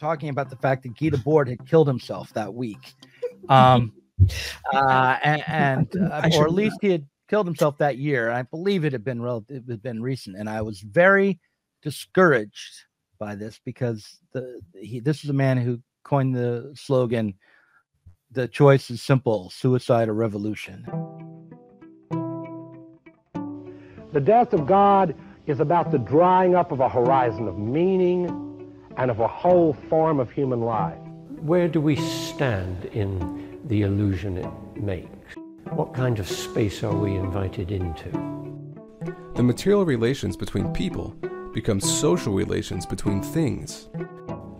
talking about the fact that Guy Debord had killed himself that week, um, uh, and, and uh, or at least he had killed himself that year. I believe it had been relative, it had been recent, and I was very discouraged by this because the he, this is a man who coined the slogan the choice is simple suicide or revolution. The death of God is about the drying up of a horizon of meaning and of a whole form of human life. Where do we stand in the illusion it makes? What kind of space are we invited into? The material relations between people become social relations between things.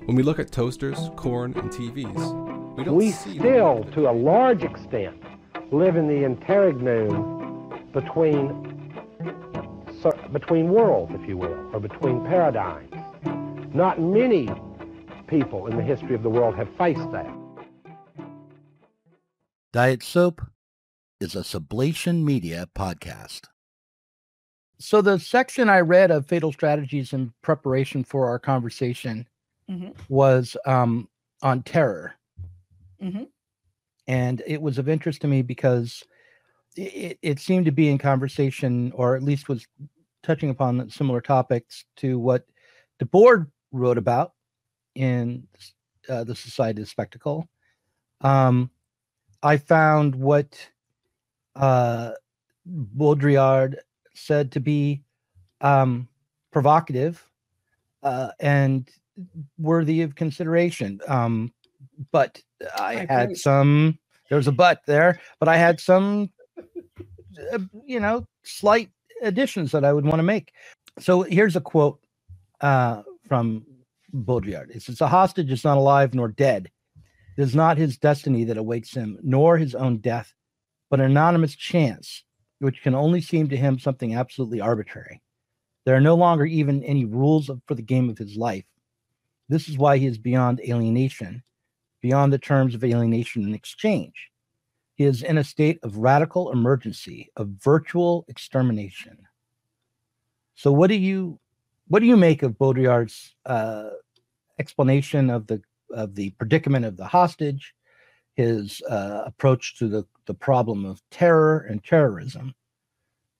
When we look at toasters, corn, and TVs, we, we still, to a large extent, live in the interregnum between between worlds, if you will, or between paradigms. Not many people in the history of the world have faced that. Diet Soap is a Sublation Media podcast. So, the section I read of Fatal Strategies in preparation for our conversation mm-hmm. was um, on terror. Mm-hmm. And it was of interest to me because it, it seemed to be in conversation, or at least was touching upon similar topics to what Debord wrote about in uh, the Society of Spectacle. Um, I found what uh, Baudrillard said to be um, provocative uh, and worthy of consideration. Um, but I, I had some. There was a but there, but I had some, uh, you know, slight additions that I would want to make. So here's a quote uh, from Baudrillard. It says, "A hostage is not alive nor dead. It is not his destiny that awaits him, nor his own death, but an anonymous chance, which can only seem to him something absolutely arbitrary. There are no longer even any rules for the game of his life. This is why he is beyond alienation beyond the terms of alienation and exchange. He is in a state of radical emergency, of virtual extermination. So, what do you what do you make of Baudrillard's uh, explanation of the of the predicament of the hostage, his uh, approach to the the problem of terror and terrorism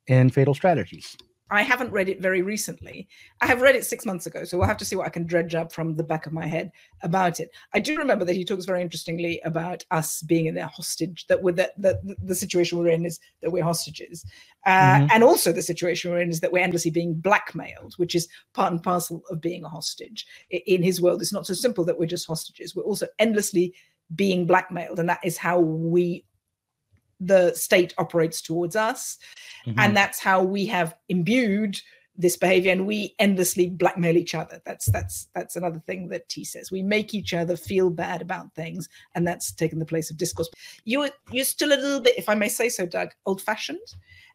in Fatal Strategies? I haven't read it very recently. I have read it six months ago, so we'll have to see what I can dredge up from the back of my head about it. I do remember that he talks very interestingly about us being in a hostage, that with the, the, the situation we're in is that we're hostages. Uh, mm-hmm. And also the situation we're in is that we're endlessly being blackmailed, which is part and parcel of being a hostage. In his world, it's not so simple that we're just hostages. We're also endlessly being blackmailed. And that is how we the state operates towards us. Mm-hmm. And that's how we have imbued this behavior and we endlessly blackmail each other that's that's that's another thing that t says we make each other feel bad about things and that's taken the place of discourse you're you're still a little bit if i may say so doug old fashioned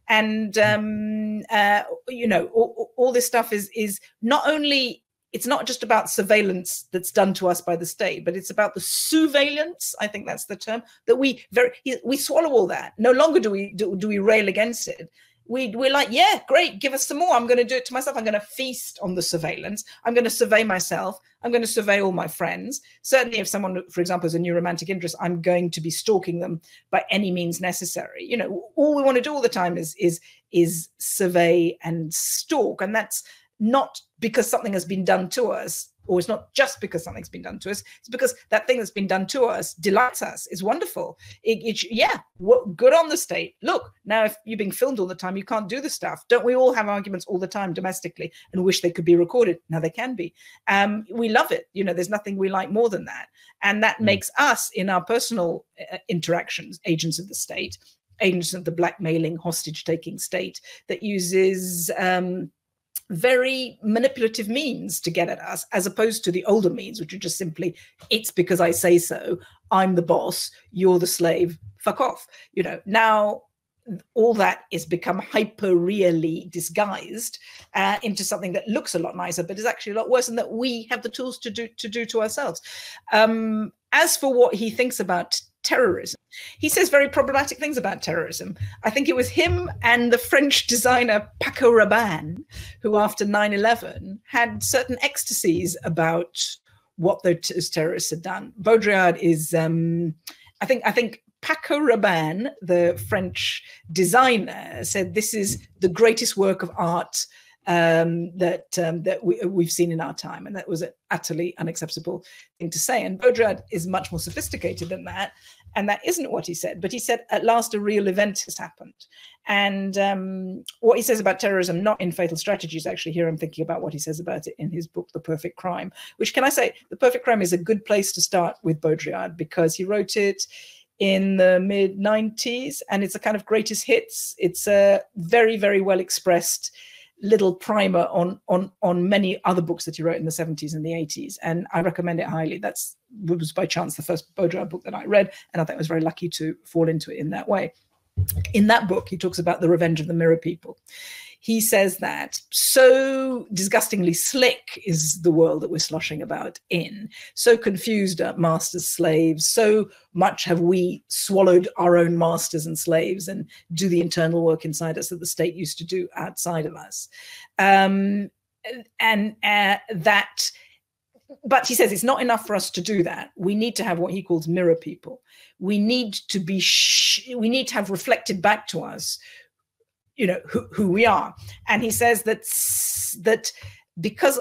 and mm. um uh you know all, all this stuff is is not only it's not just about surveillance that's done to us by the state, but it's about the surveillance. I think that's the term that we very we swallow all that. No longer do we do, do we rail against it. We we're like, yeah, great, give us some more. I'm going to do it to myself. I'm going to feast on the surveillance. I'm going to survey myself. I'm going to survey all my friends. Certainly, if someone, for example, has a new romantic interest, I'm going to be stalking them by any means necessary. You know, all we want to do all the time is is is survey and stalk, and that's not because something has been done to us or it's not just because something's been done to us it's because that thing that's been done to us delights us. Is wonderful. It, it, yeah good on the state. Look now if you're being filmed all the time you can't do the stuff. Don't we all have arguments all the time domestically and wish they could be recorded? Now they can be. Um, we love it. You know there's nothing we like more than that. And that mm. makes us in our personal uh, interactions agents of the state agents of the blackmailing hostage taking state that uses um, very manipulative means to get at us, as opposed to the older means, which are just simply, it's because I say so. I'm the boss, you're the slave, fuck off. You know, now all that is become hyper really disguised uh, into something that looks a lot nicer but is actually a lot worse and that we have the tools to do to do to ourselves um, as for what he thinks about terrorism. He says very problematic things about terrorism. I think it was him and the French designer Paco Rabanne who, after 9 11, had certain ecstasies about what those terrorists had done. Baudrillard is, um, I think, I think Paco Rabanne, the French designer, said this is the greatest work of art um, that um, that we, we've seen in our time, and that was an utterly unacceptable thing to say. And Baudrillard is much more sophisticated than that, and that isn't what he said. But he said, at last, a real event has happened. And um, what he says about terrorism, not in Fatal Strategies, actually, here I'm thinking about what he says about it in his book, The Perfect Crime, which can I say, The Perfect Crime is a good place to start with Baudrillard because he wrote it in the mid 90s and it's a kind of greatest hits. It's a very, very well expressed little primer on on on many other books that he wrote in the 70s and the 80s and i recommend it highly. That's was by chance the first baudrillard book that i read and i think i was very lucky to fall into it in that way. In that book he talks about the revenge of the mirror people he says that so disgustingly slick is the world that we're sloshing about in, so confused masters, slaves, so much have we swallowed our own masters and slaves and do the internal work inside us that the state used to do outside of us. Um, and uh, that but he says it's not enough for us to do that. We need to have what he calls mirror people. We need to be, sh- we need to have reflected back to us you know who, who we are. And he says that that because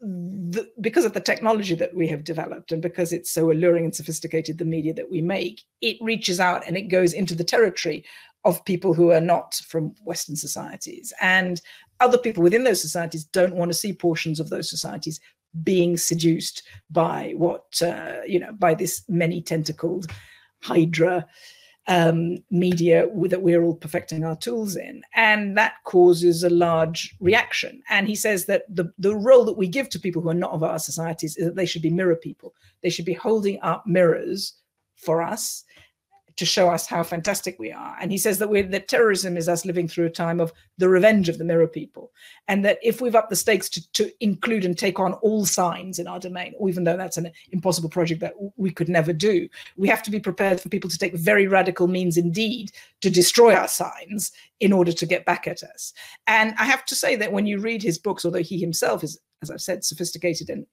the, because of the technology that we have developed and because it's so alluring and sophisticated the media that we make it reaches out and it goes into the territory of people who are not from western societies. And other people within those societies don't want to see portions of those societies being seduced by what uh, you know by this many tentacled hydra um, media that we're all perfecting our tools in. And that causes a large reaction. And he says that the, the role that we give to people who are not of our societies is that they should be mirror people. They should be holding up mirrors for us to show us how fantastic we are. And he says that we're, that terrorism is us living through a time of the revenge of the mirror people. And that if we've upped the stakes to, to include and take on all signs in our domain, even though that's an impossible project that we could never do, we have to be prepared for people to take very radical means indeed to destroy our signs in order to get back at us. And I have to say that when you read his books, although he himself is, as I've said, sophisticated and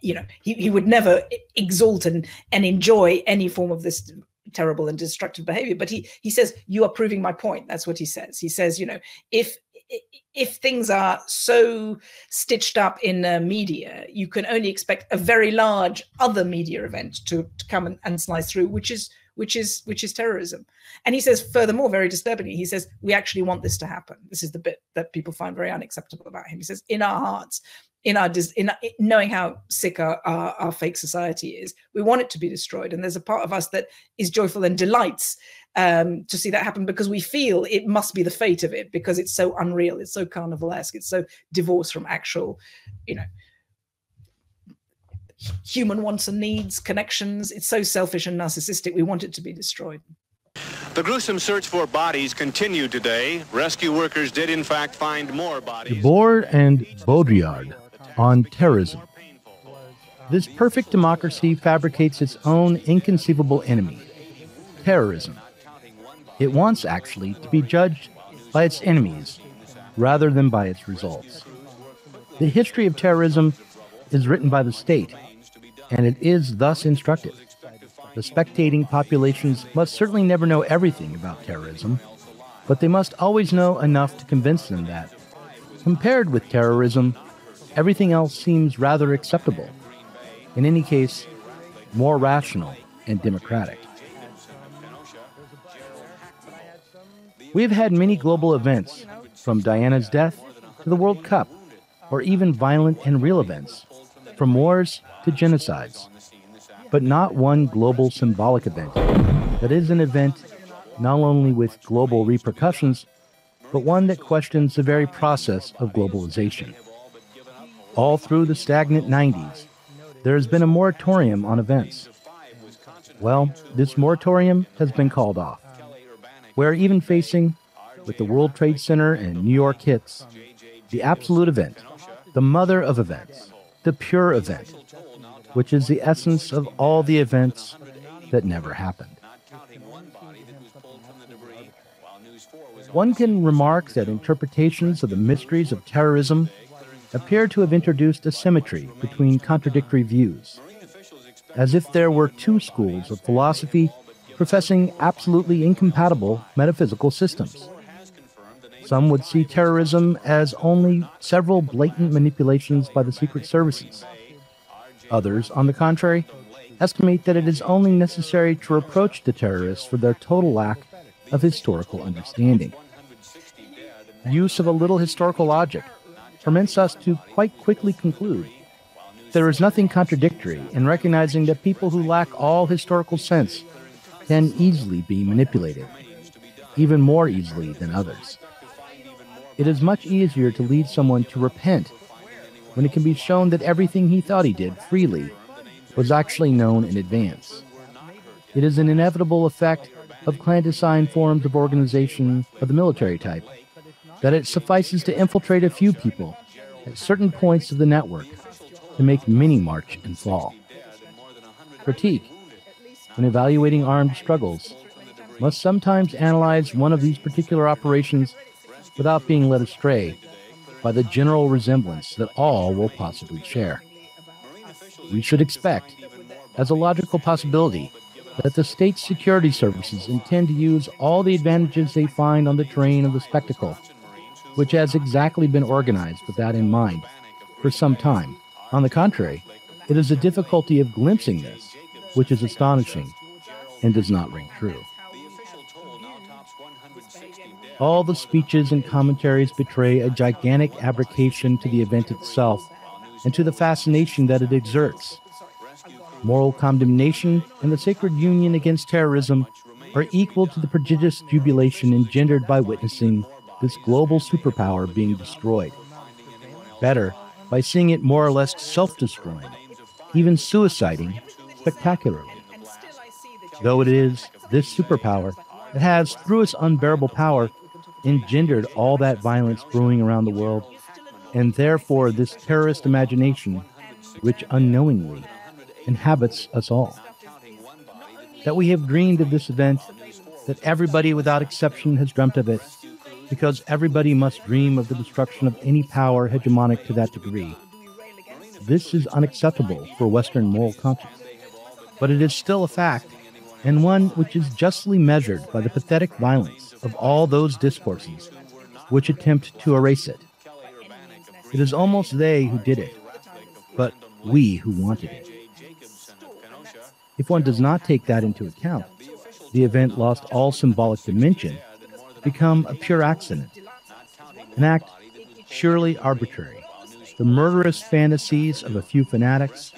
you know he, he would never exalt and, and enjoy any form of this terrible and destructive behavior. But he he says you are proving my point. That's what he says. He says you know if if things are so stitched up in uh, media you can only expect a very large other media event to, to come and, and slice through which is which is which is terrorism. And he says furthermore very disturbingly he says we actually want this to happen. This is the bit that people find very unacceptable about him. He says in our hearts in our in knowing how sick our, our, our, fake society is we want it to be destroyed. And there's a part of us that is joyful and delights um, to see that happen because we feel it must be the fate of it because it's so unreal it's so carnivalesque it's so divorced from actual you know human wants and needs connections. It's so selfish and narcissistic. We want it to be destroyed. The gruesome search for bodies continued today. Rescue workers did, in fact, find more bodies. Debord and Baudrillard on terrorism. This perfect democracy fabricates its own inconceivable enemy terrorism. It wants, actually, to be judged by its enemies rather than by its results. The history of terrorism is written by the state, and it is thus instructive. The spectating populations must certainly never know everything about terrorism, but they must always know enough to convince them that, compared with terrorism, everything else seems rather acceptable. In any case, more rational and democratic. We have had many global events, from Diana's death to the World Cup, or even violent and real events, from wars to genocides. But not one global symbolic event that is an event not only with global repercussions, but one that questions the very process of globalization all through the stagnant 90s, there has been a moratorium on events. Well, this moratorium has been called off. We're even facing, with the World Trade Center and New York hits, the absolute event, the mother of events, the pure event, which is the essence of all the events that never happened. One can remark that interpretations of the mysteries of terrorism appear to have introduced a symmetry between contradictory views, as if there were two schools of philosophy professing absolutely incompatible metaphysical systems. Some would see terrorism as only several blatant manipulations by the secret services. Others, on the contrary, estimate that it is only necessary to reproach the terrorists for their total lack of historical understanding. Use of a little historical logic permits us to quite quickly conclude there is nothing contradictory in recognizing that people who lack all historical sense can easily be manipulated, even more easily than others. It is much easier to lead someone to repent when it can be shown that everything he thought he did freely was actually known in advance. It is an inevitable effect of clandestine forms of organization of the military type that it suffices to infiltrate a few people at certain points of the network to make many march and fall. Critique, when evaluating armed struggles, must sometimes analyze one of these particular operations without being led astray by the general resemblance that all will possibly share. We should expect, as a logical possibility, that the state security services intend to use all the advantages they find on the terrain of the spectacle which has exactly been organized with that in mind for some time. On the contrary, it is a difficulty of glimpsing this, which is astonishing and does not ring true. All the speeches and commentaries betray a gigantic abdication to the event itself and to the fascination that it exerts. Moral condemnation and the sacred union against terrorism are equal to the prodigious jubilation engendered by witnessing this global superpower being destroyed. Better, by seeing it more or less self destroying, even suiciding spectacularly. Though it is this superpower that has, through its unbearable power, engendered all that violence brewing around the world, and therefore this terrorist imagination, which unknowingly inhabits us all. That we have dreamed of this event, that everybody without exception has dreamt of it, because everybody must dream of the destruction of any power hegemonic to that degree. This is unacceptable for Western moral conscience, but it is still a fact, and one which is justly measured by the pathetic violence of all those discourses which attempt to erase it. It is almost they who did it, but we who wanted it. If one does not take that into account, the event lost all symbolic dimension become a pure accident, an act surely arbitrary, the murderous fantasies of a few fanatics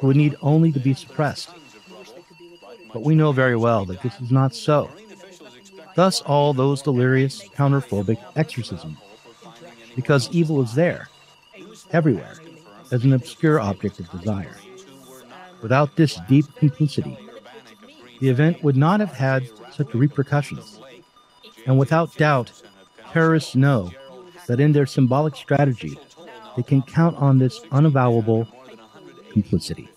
who would need only to be suppressed. But we know very well that this is not so. Thus, all those delirious, counterphobic exorcisms, because evil is there, everywhere, as an obscure object of desire. Without this deep complicity, the event would not have had such repercussions and without doubt, terrorists know that in their symbolic strategy, they can count on this unavowable complicity.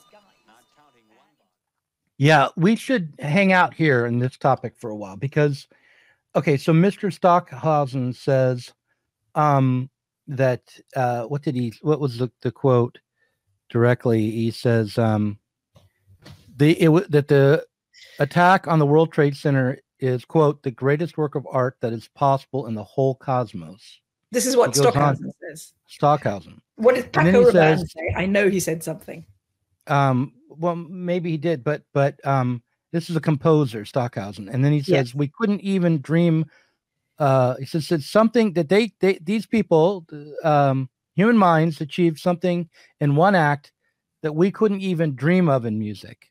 Yeah, we should hang out here in this topic for a while because, okay, so Mr. Stockhausen says um, that, uh, what did he, what was the, the quote directly? He says um, the, it, that the attack on the World Trade Center is quote the greatest work of art that is possible in the whole cosmos. This is what Stockhausen says. Stockhausen. What did Paco Rabanne say? I know he said something. Um, well, maybe he did, but but um, this is a composer, Stockhausen, and then he says yes. we couldn't even dream. Uh, he says it's something that they, they these people, um, human minds achieved something in one act that we couldn't even dream of in music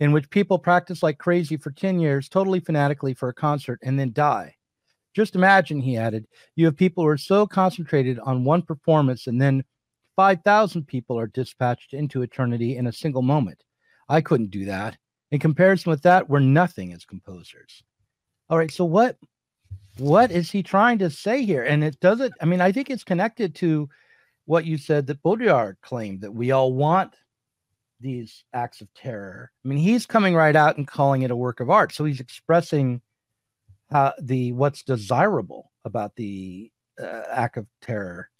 in which people practice like crazy for 10 years, totally fanatically for a concert, and then die. Just imagine, he added, you have people who are so concentrated on one performance, and then 5,000 people are dispatched into eternity in a single moment. I couldn't do that. In comparison with that, we're nothing as composers. All right, so what what is he trying to say here? And it doesn't, I mean, I think it's connected to what you said that Baudrillard claimed that we all want these acts of terror. I mean, he's coming right out and calling it a work of art. So he's expressing uh, the what's desirable about the uh, act of terror.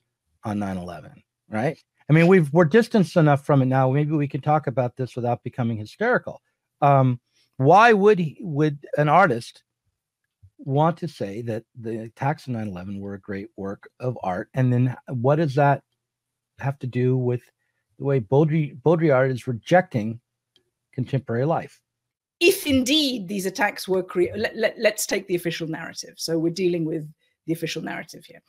on 9/11, right? I mean, we've we're distanced enough from it now. Maybe we can talk about this without becoming hysterical. Um, why would he, would an artist want to say that the attacks of 9/11 were a great work of art, and then what does that have to do with the way Baudrillard, Baudrillard is rejecting contemporary life? If indeed these attacks were created, let, let, let's take the official narrative. So we're dealing with the official narrative here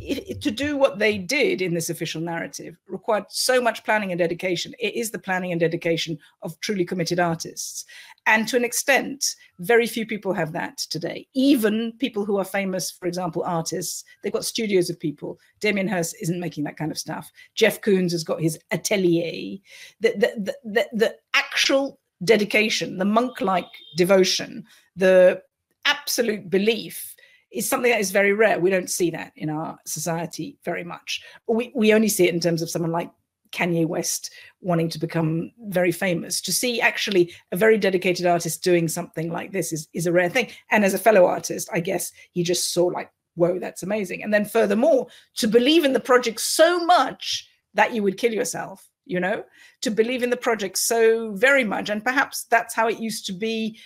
to do what they did in this official narrative required so much planning and dedication. It is the planning and dedication of truly committed artists. And to an extent, very few people have that today. Even people who are famous, for example, artists, they've got studios of people. Damien Hirst isn't making that kind of stuff. Jeff Koons has got his atelier. The, the, the, the actual dedication, the monk like devotion, the absolute belief is something that is very rare. We don't see that in our society very much. We, we only see it in terms of someone like Kanye West wanting to become very famous. To see actually a very dedicated artist doing something like this is, is a rare thing. And as a fellow artist, I guess he just saw like, whoa, that's amazing. And then furthermore, to believe in the project so much that you would kill yourself, you know, to believe in the project so very much. And perhaps that's how it used to be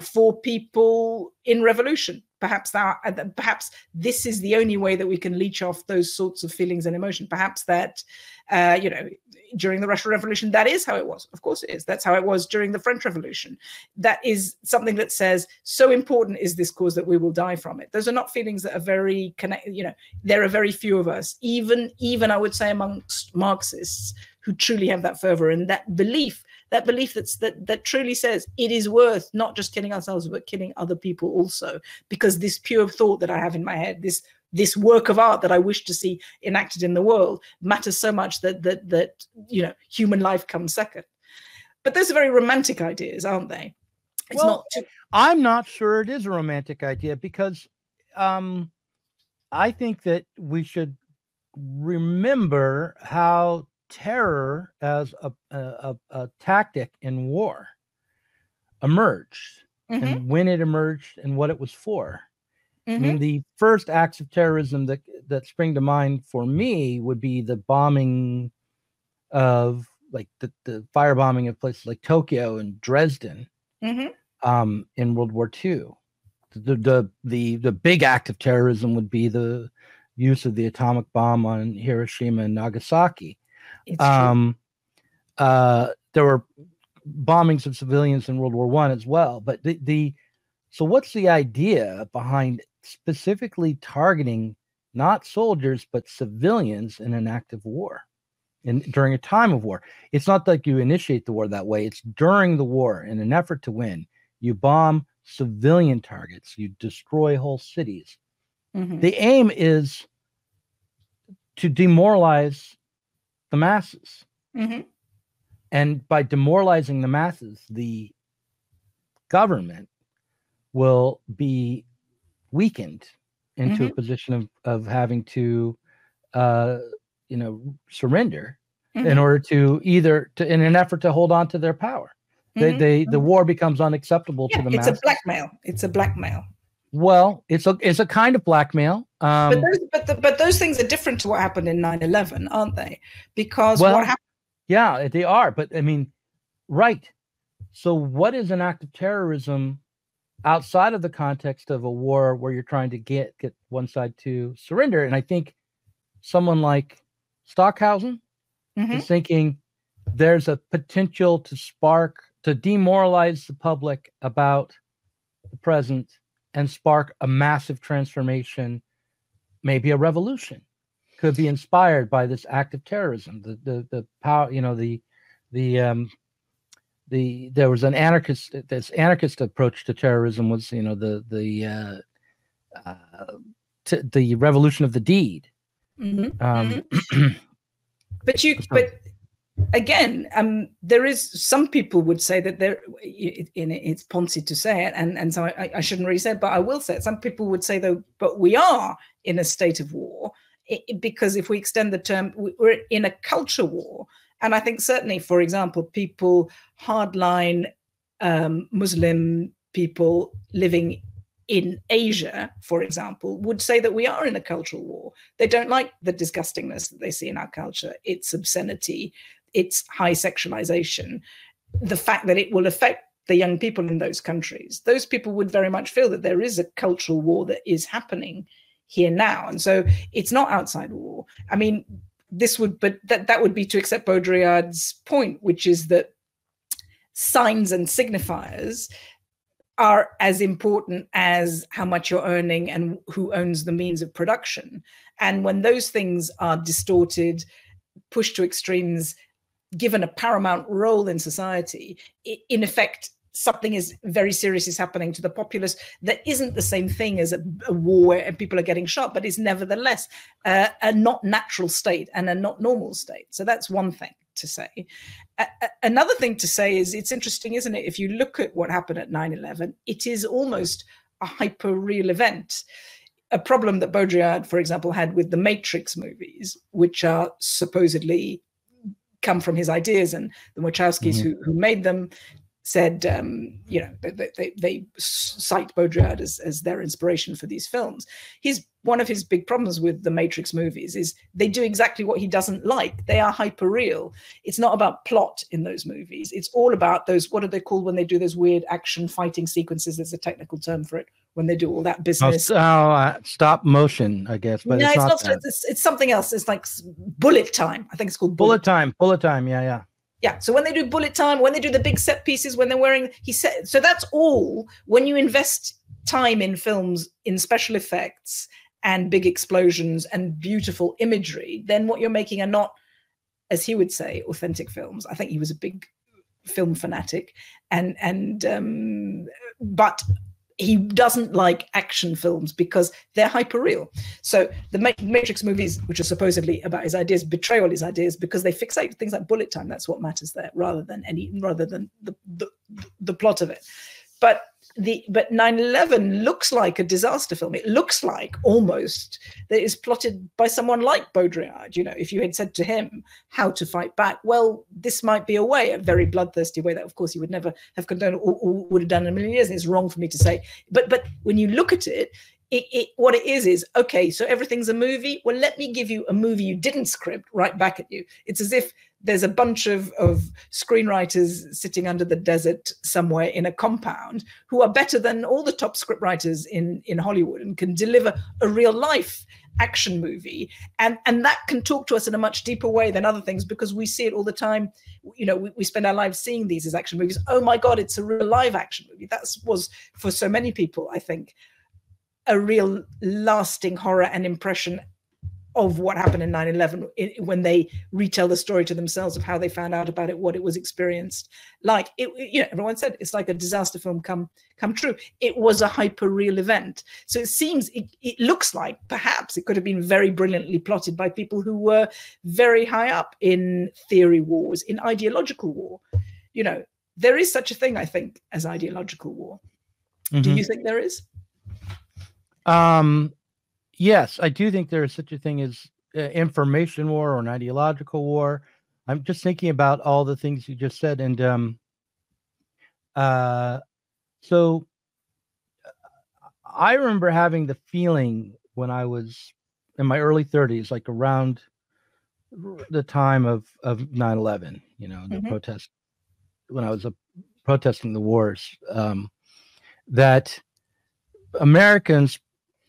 for people in revolution perhaps that uh, perhaps this is the only way that we can leech off those sorts of feelings and emotion. Perhaps that uh, you know during the russian revolution that is how it was. Of course it is. That's how it was during the french revolution. That is something that says so important is this cause that we will die from it. Those are not feelings that are very connected you know there are very few of us even even i would say amongst marxists who truly have that fervor and that belief that belief that's that that truly says it is worth not just killing ourselves but killing other people also. Because this pure thought that i have in my head this this work of art that i wish to see enacted in the world matters so much that that that you know human life comes second. But those are very romantic ideas aren't they? It's well, not too- i'm not sure it is a romantic idea because um i think that we should remember how terror as a, a, a tactic in war emerged mm-hmm. and when it emerged and what it was for. Mm-hmm. I mean, mm-hmm. the first acts of terrorism that that spring to mind for me would be the bombing of like the, the firebombing of places like Tokyo and Dresden mm-hmm. um, in World War II. The, the the the big act of terrorism would be the use of the atomic bomb on Hiroshima and Nagasaki. It's um, uh, there were bombings of civilians in World War One as well. But the, the so what's the idea behind specifically targeting not soldiers but civilians in an act of war? In, during a time of war, it's not like you initiate the war that way. It's during the war in an effort to win. You bomb civilian targets. You destroy whole cities. Mm-hmm. The aim is to demoralize the masses. Mm-hmm. And by demoralizing the masses, the government will be weakened into mm-hmm. a position of, of having to, uh, you know, surrender mm-hmm. in order to either to in an effort to hold on to their power. They, they the mm-hmm. war becomes unacceptable yeah, to the it's masses. It's a blackmail. It's a blackmail. Well, it's a it's a kind of blackmail. Um, but those, but, the, but those things are different to what happened in 9-11, aren't they? Because well, what happened? Yeah, they are. But I mean, right. So, what is an act of terrorism outside of the context of a war where you're trying to get get one side to surrender? And I think someone like Stockhausen mm-hmm. is thinking there's a potential to spark to demoralize the public about the present and spark a massive transformation, maybe a revolution. Could be inspired by this act of terrorism. The the the power, you know, the the um the there was an anarchist this anarchist approach to terrorism was you know the the uh, uh t- the revolution of the deed. Mm-hmm. Um, mm-hmm. but you but again, um, there is some people would say that there, in it's Ponzi to say it, and and so I, I, shouldn't really say it, but I will say it. Some people would say though, but we are in a state of war it, because if we extend the term, we're in a culture war, and I think certainly, for example, people hardline um, Muslim people living in Asia, for example, would say that we are in a cultural war. They don't like the disgustingness that they see in our culture, its obscenity, its high sexualization, the fact that it will affect the young people in those countries. Those people would very much feel that there is a cultural war that is happening here now. And so it's not outside war. I mean, this would, but that, that would be to accept Baudrillard's point, which is that signs and signifiers are as important as how much you're earning and who owns the means of production. And when those things are distorted, pushed to extremes, given a paramount role in society, in effect, something is very serious is happening to the populace that isn't the same thing as a, a war where people are getting shot, but is nevertheless uh, a not natural state and a not normal state. So that's one thing to say. Uh, another thing to say is it's interesting, isn't it? If you look at what happened at 9 11, it is almost a hyper real event. A problem that Baudrillard, for example, had with the Matrix movies, which are supposedly come from his ideas and the Wachowskis mm-hmm. who, who made them said, um, you know, they, they, they, cite Baudrillard as, as their inspiration for these films. He's one of his big problems with the Matrix movies is they do exactly what he doesn't like. They are hyper real. It's not about plot in those movies. It's all about those. What are they called when they do those weird action fighting sequences? There's a technical term for it when they do all that business. Oh, uh, stop motion, I guess. But no, it's, it's not. it's, it's, something else. It's like bullet time. I think it's called bullet, bullet time. Bullet time. Yeah, yeah yeah so when they do bullet time when they do the big set pieces when they're wearing he said so that's all when you invest time in films in special effects and big explosions and beautiful imagery then what you're making are not as he would say authentic films. I think he was a big film fanatic. And and um but he doesn't like action films because they're hyper real. So the Matrix movies, which are supposedly about his ideas, betray all his ideas because they fixate things like bullet time. That's what matters there, rather than any, rather than the the, the plot of it. But the but 9-11 looks like a disaster film. It looks like almost that is plotted by someone like baudrillard you know if you had said to him how to fight back well this might be a way a very bloodthirsty way that of course he would never have condoned or, or would have done in a million years and it's wrong for me to say. But but when you look at it it, it, what it is is okay so everything's a movie. Well let me give you a movie you didn't script right back at you. It's as if there's a bunch of, of screenwriters sitting under the desert somewhere in a compound who are better than all the top scriptwriters in, in Hollywood and can deliver a real life action movie. And and that can talk to us in a much deeper way than other things because we see it all the time. You know we, we spend our lives seeing these as action movies. Oh my god it's a real live action movie. That was for so many people i think a real lasting horror and impression of what happened in 9-11 when they retell the story to themselves of how they found out about it what it was experienced. Like it you know everyone said it's like a disaster film come come true. It was a hyper real event. So it seems it, it looks like perhaps it could have been very brilliantly plotted by people who were very high up in theory wars in ideological war. You know there is such a thing i think as ideological war. Mm-hmm. do you think there is? Um yes, I do think there is such a thing as uh, information war or an ideological war. I'm just thinking about all the things you just said, and um, uh, so I remember having the feeling when I was in my early 30s, like around the time of of 9/11, you know, the mm-hmm. protest when I was uh, protesting the wars, um, that Americans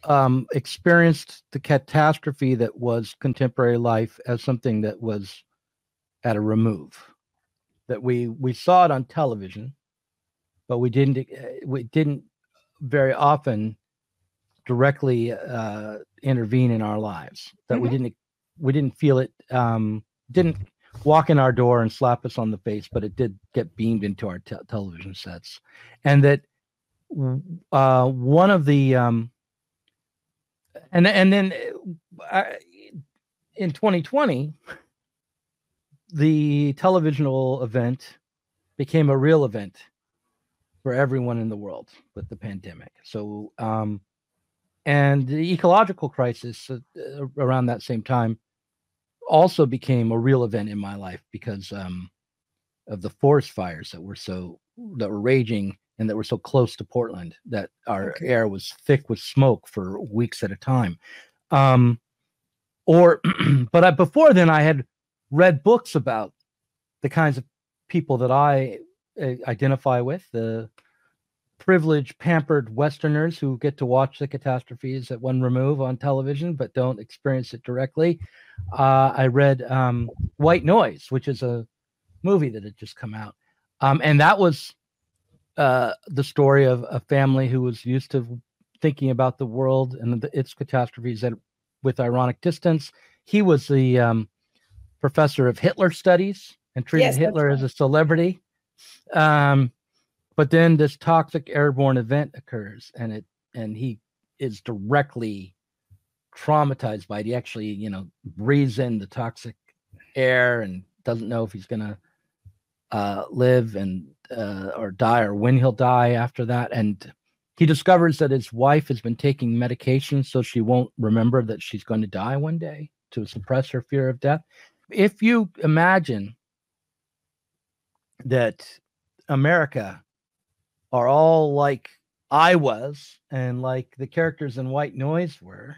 um, experienced the catastrophe that was contemporary life as something that was at a remove. That we we saw it on television, but we didn't eh, we didn't very often directly uh, intervene in our lives. That mm-hmm. we didn't we didn't feel it um, didn't walk in our door and slap us on the face, but it did get beamed into our te- television sets, and that uh, one of the um, and and then uh, in 2020 the televisional event became a real event for everyone in the world with the pandemic. So um and the ecological crisis uh, around that same time also became a real event in my life because um of the forest fires that were so that were raging and that we're so close to Portland that our okay. air was thick with smoke for weeks at a time. Um, or, but I, before then, I had read books about the kinds of people that I uh, identify with the privileged, pampered Westerners who get to watch the catastrophes at one remove on television but don't experience it directly. Uh, I read um, White Noise, which is a movie that had just come out. Um, and that was uh, the story of a family who was used to thinking about the world and the, its catastrophes at, with ironic distance. He was the um, professor of Hitler studies and treated yes, Hitler right. as a celebrity. Um, but then this toxic airborne event occurs and it and he is directly traumatized by it he actually you know breathes in the toxic air and doesn't know if he's gonna uh, live and uh, or die or when he'll die after that. And he discovers that his wife has been taking medication so she won't remember that she's going to die one day to suppress her fear of death. If you imagine that america are all like I was and like the characters in White Noise were,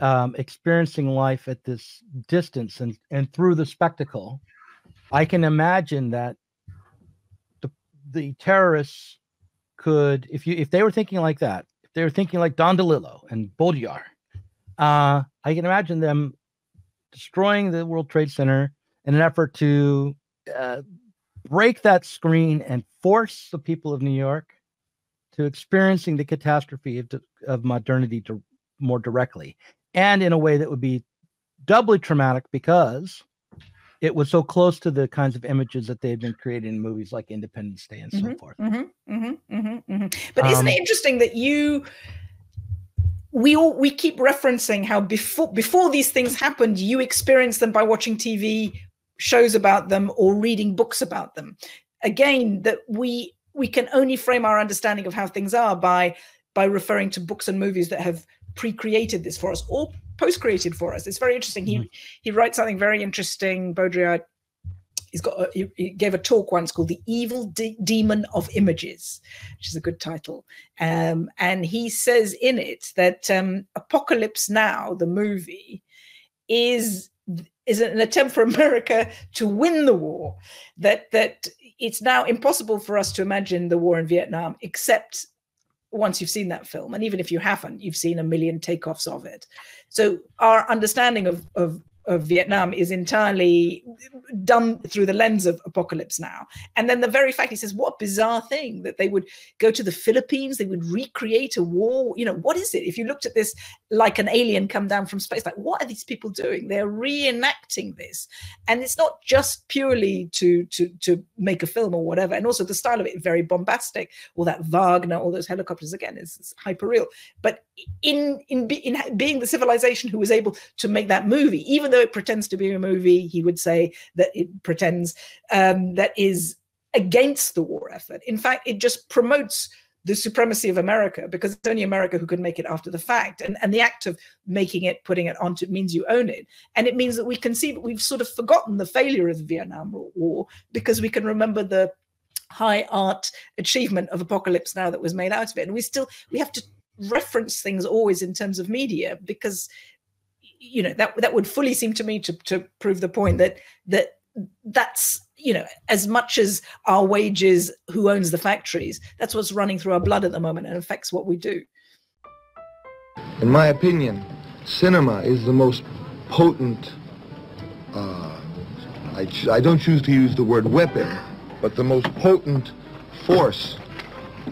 um, experiencing life at this distance and, and through the spectacle, I can imagine that the, terrorists could, if you if they were thinking like that, if they were thinking like Don DeLillo and Baudrillard, uh, I can imagine them destroying the World Trade Center in an effort to uh, break that screen and force the people of New York to experiencing the catastrophe of, of modernity to, more directly and in a way that would be doubly traumatic because it was so close to the kinds of images that they had been creating in movies like Independence Day and mm-hmm, so forth. Mm-hmm, mm-hmm, mm-hmm, mm-hmm. but isn't um, it interesting that you we all we keep referencing how before before these things happened, you experienced them by watching TV shows about them or reading books about them again that we we can only frame our understanding of how things are by by referring to books and movies that have pre-created this for us or post-created for us it's very interesting he mm-hmm. he writes something very interesting baudrillard he's got a, he, he, gave a talk once called the evil de- demon of images which is a good title um, and he says in it that um, apocalypse now the movie is is an attempt for America to win the war. That that it's now impossible for us to imagine the war in Vietnam except once you've seen that film, and even if you haven't, you've seen a million takeoffs of it. So our understanding of of of Vietnam is entirely done through the lens of apocalypse now. And then the very fact he says, what bizarre thing that they would go to the Philippines, they would recreate a war. You know, what is it? If you looked at this like an alien come down from space, like what are these people doing? They're reenacting this. And it's not just purely to to to make a film or whatever. And also the style of it very bombastic. All that Wagner, all those helicopters again is, is hyper real. But in in, in being the civilization who was able to make that movie, even though it pretends to be a movie, he would say that it pretends um, that is against the war effort. In fact, it just promotes the supremacy of America because it's only America who can make it after the fact. And, and the act of making it, putting it onto it means you own it. And it means that we can see that we've sort of forgotten the failure of the Vietnam War because we can remember the high art achievement of apocalypse now that was made out of it. And we still, we have to reference things always in terms of media because you know that that would fully seem to me to to prove the point that that that's you know as much as our wages who owns the factories that's what's running through our blood at the moment and affects what we do. In my opinion cinema is the most potent uh, I, I don't choose to use the word weapon but the most potent force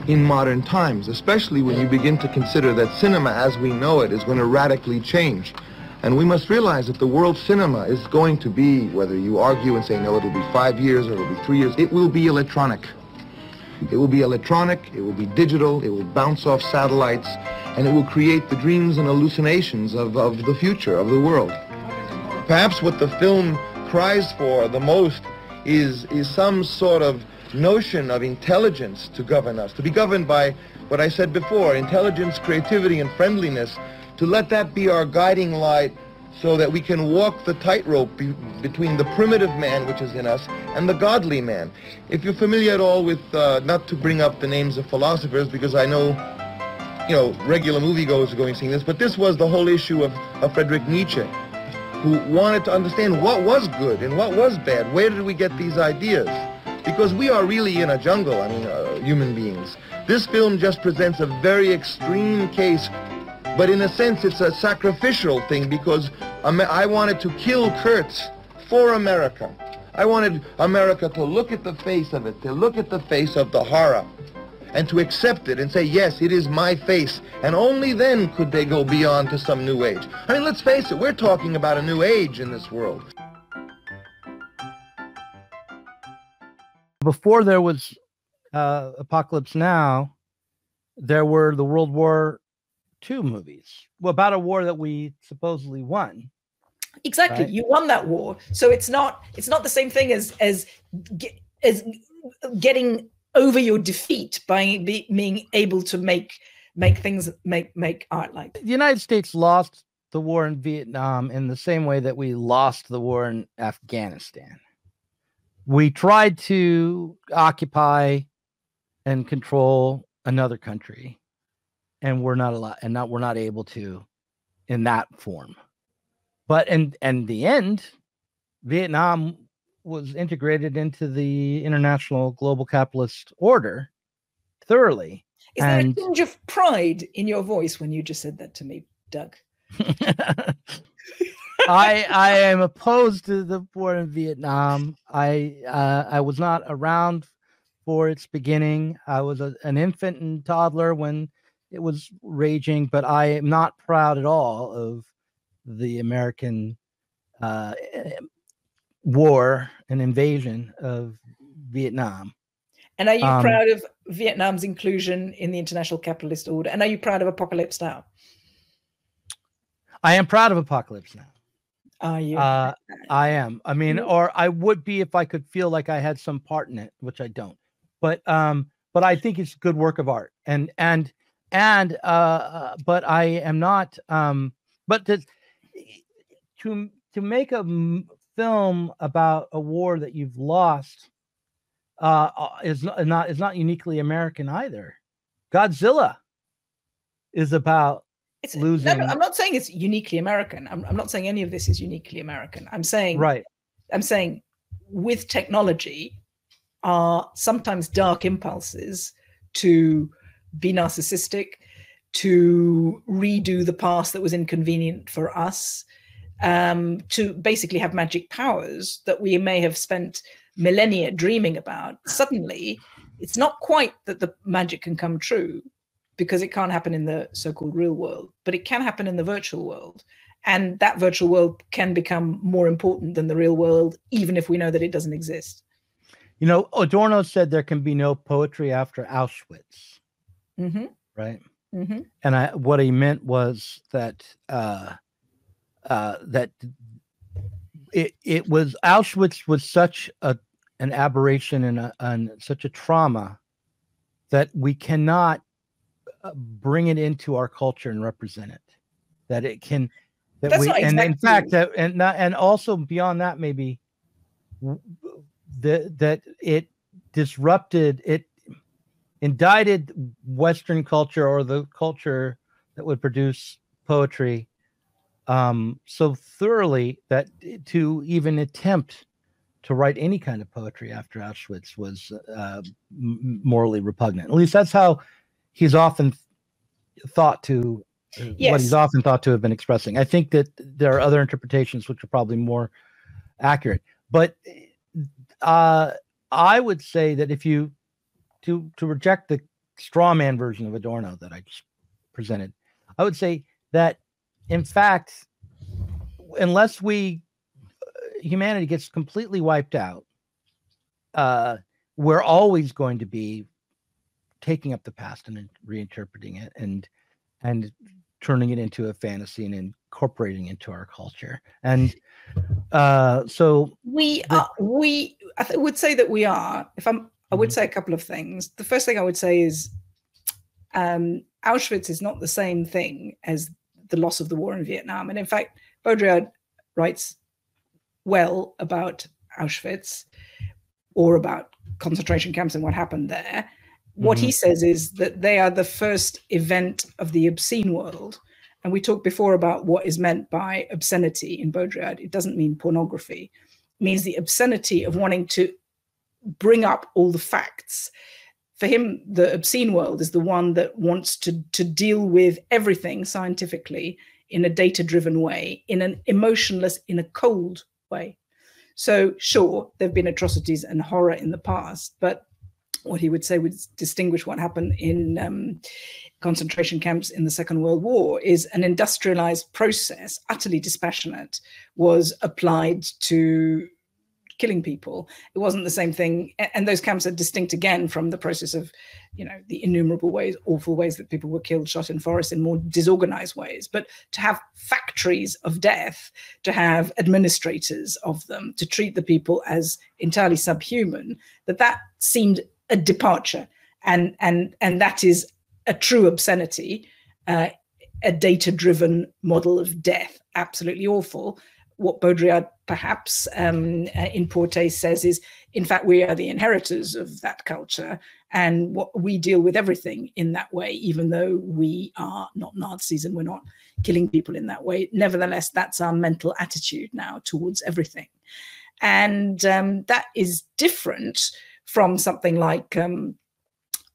in modern times, especially when you begin to consider that cinema as we know it is going to radically change. And we must realize that the world cinema is going to be, whether you argue and say, no, it'll be five years or it'll be three years, it will be electronic. It will be electronic, it will be digital, it will bounce off satellites, and it will create the dreams and hallucinations of, of the future, of the world. Perhaps what the film cries for the most is, is some sort of notion of intelligence to govern us, to be governed by what I said before, intelligence, creativity, and friendliness, to let that be our guiding light so that we can walk the tightrope be between the primitive man, which is in us, and the godly man. If you're familiar at all with, uh, not to bring up the names of philosophers, because I know, you know, regular moviegoers are going to see this, but this was the whole issue of, of Friedrich Nietzsche, who wanted to understand what was good and what was bad. Where did we get these ideas? Because we are really in a jungle, I mean, uh, human beings. This film just presents a very extreme case but in a sense, it's a sacrificial thing because I wanted to kill Kurtz for America. I wanted America to look at the face of it, to look at the face of the horror, and to accept it and say, yes, it is my face. And only then could they go beyond to some new age. I mean, let's face it, we're talking about a new age in this world. Before there was uh, Apocalypse Now, there were the World War two movies well, about a war that we supposedly won. Exactly, right? you won that war, so it's not it's not the same thing as as as getting over your defeat by be, being able to make make things make make art like the United States lost the war in Vietnam in the same way that we lost the war in Afghanistan. We tried to occupy and control another country and we're not allowed and not we're not able to in that form. But in and the end vietnam was integrated into the international global capitalist order thoroughly is and, there a tinge of pride in your voice when you just said that to me doug I I am opposed to the war in Vietnam. I uh, I was not around for its beginning. I was a, an infant and toddler when it was raging, but I am not proud at all of the American uh, war and invasion of Vietnam. And are you um, proud of Vietnam's inclusion in the international capitalist order? And are you proud of Apocalypse Now? I am proud of Apocalypse Now. Are you? Uh, I am. I mean, or I would be if I could feel like I had some part in it, which I don't. But um, but I think it's good work of art, and and and uh, uh, but I am not. Um, but to to to make a m- film about a war that you've lost uh, uh is not is not uniquely American either. Godzilla is about it's losing. No, I'm not saying it's uniquely American. I'm, I'm not saying any of this is uniquely American. I'm saying right. I'm saying with technology are sometimes dark impulses to be narcissistic, to redo the past that was inconvenient for us, um, to basically have magic powers that we may have spent millennia dreaming about. Suddenly, it's not quite that the magic can come true because it can't happen in the so called real world, but it can happen in the virtual world. And that virtual world can become more important than the real world, even if we know that it doesn't exist. You know, Adorno said there can be no poetry after Auschwitz. Mm-hmm. Right. Mm-hmm. And I, what he meant was that uh, uh, that it it was Auschwitz was such a an aberration and, a, and such a trauma that we cannot bring it into our culture and represent it. That it can that That's we and exactly. in fact that and and also beyond that maybe that that it disrupted it indicted Western culture or the culture that would produce poetry um, so thoroughly that to even attempt to write any kind of poetry after Auschwitz was uh, morally repugnant. At least that's how he's often thought to. Yes. What he's often thought to have been expressing. I think that there are other interpretations which are probably more accurate, but uh, I would say that if you to to reject the straw man version of Adorno that I just presented, I would say that in fact, unless we uh, humanity gets completely wiped out, uh, we're always going to be taking up the past and reinterpreting it and and turning it into a fantasy and incorporating into our culture. And uh, so we are, we I th- would say that we are. If I'm I would mm-hmm. say a couple of things. The first thing I would say is um, Auschwitz is not the same thing as the loss of the war in Vietnam. And in fact, Baudrillard writes well about Auschwitz or about concentration camps and what happened there. What mm-hmm. he says is that they are the first event of the obscene world. And we talked before about what is meant by obscenity in Baudrillard. It doesn't mean pornography, it means the obscenity of wanting to bring up all the facts. For him, the obscene world is the one that wants to, to deal with everything scientifically in a data driven way, in an emotionless, in a cold way. So, sure, there have been atrocities and horror in the past, but what he would say would distinguish what happened in um, concentration camps in the Second World War is an industrialized process, utterly dispassionate, was applied to killing people. It wasn't the same thing. And those camps are distinct again from the process of, you know, the innumerable ways, awful ways that people were killed, shot in forests in more disorganized ways. But to have factories of death, to have administrators of them, to treat the people as entirely subhuman, that that seemed a departure. And and and that is a true obscenity, uh, a data-driven model of death, absolutely awful what Baudrillard perhaps um, uh, in Porte says is, in fact, we are the inheritors of that culture, and what we deal with everything in that way, even though we are not Nazis and we're not killing people in that way. Nevertheless, that's our mental attitude now towards everything, and um, that is different from something like. Um,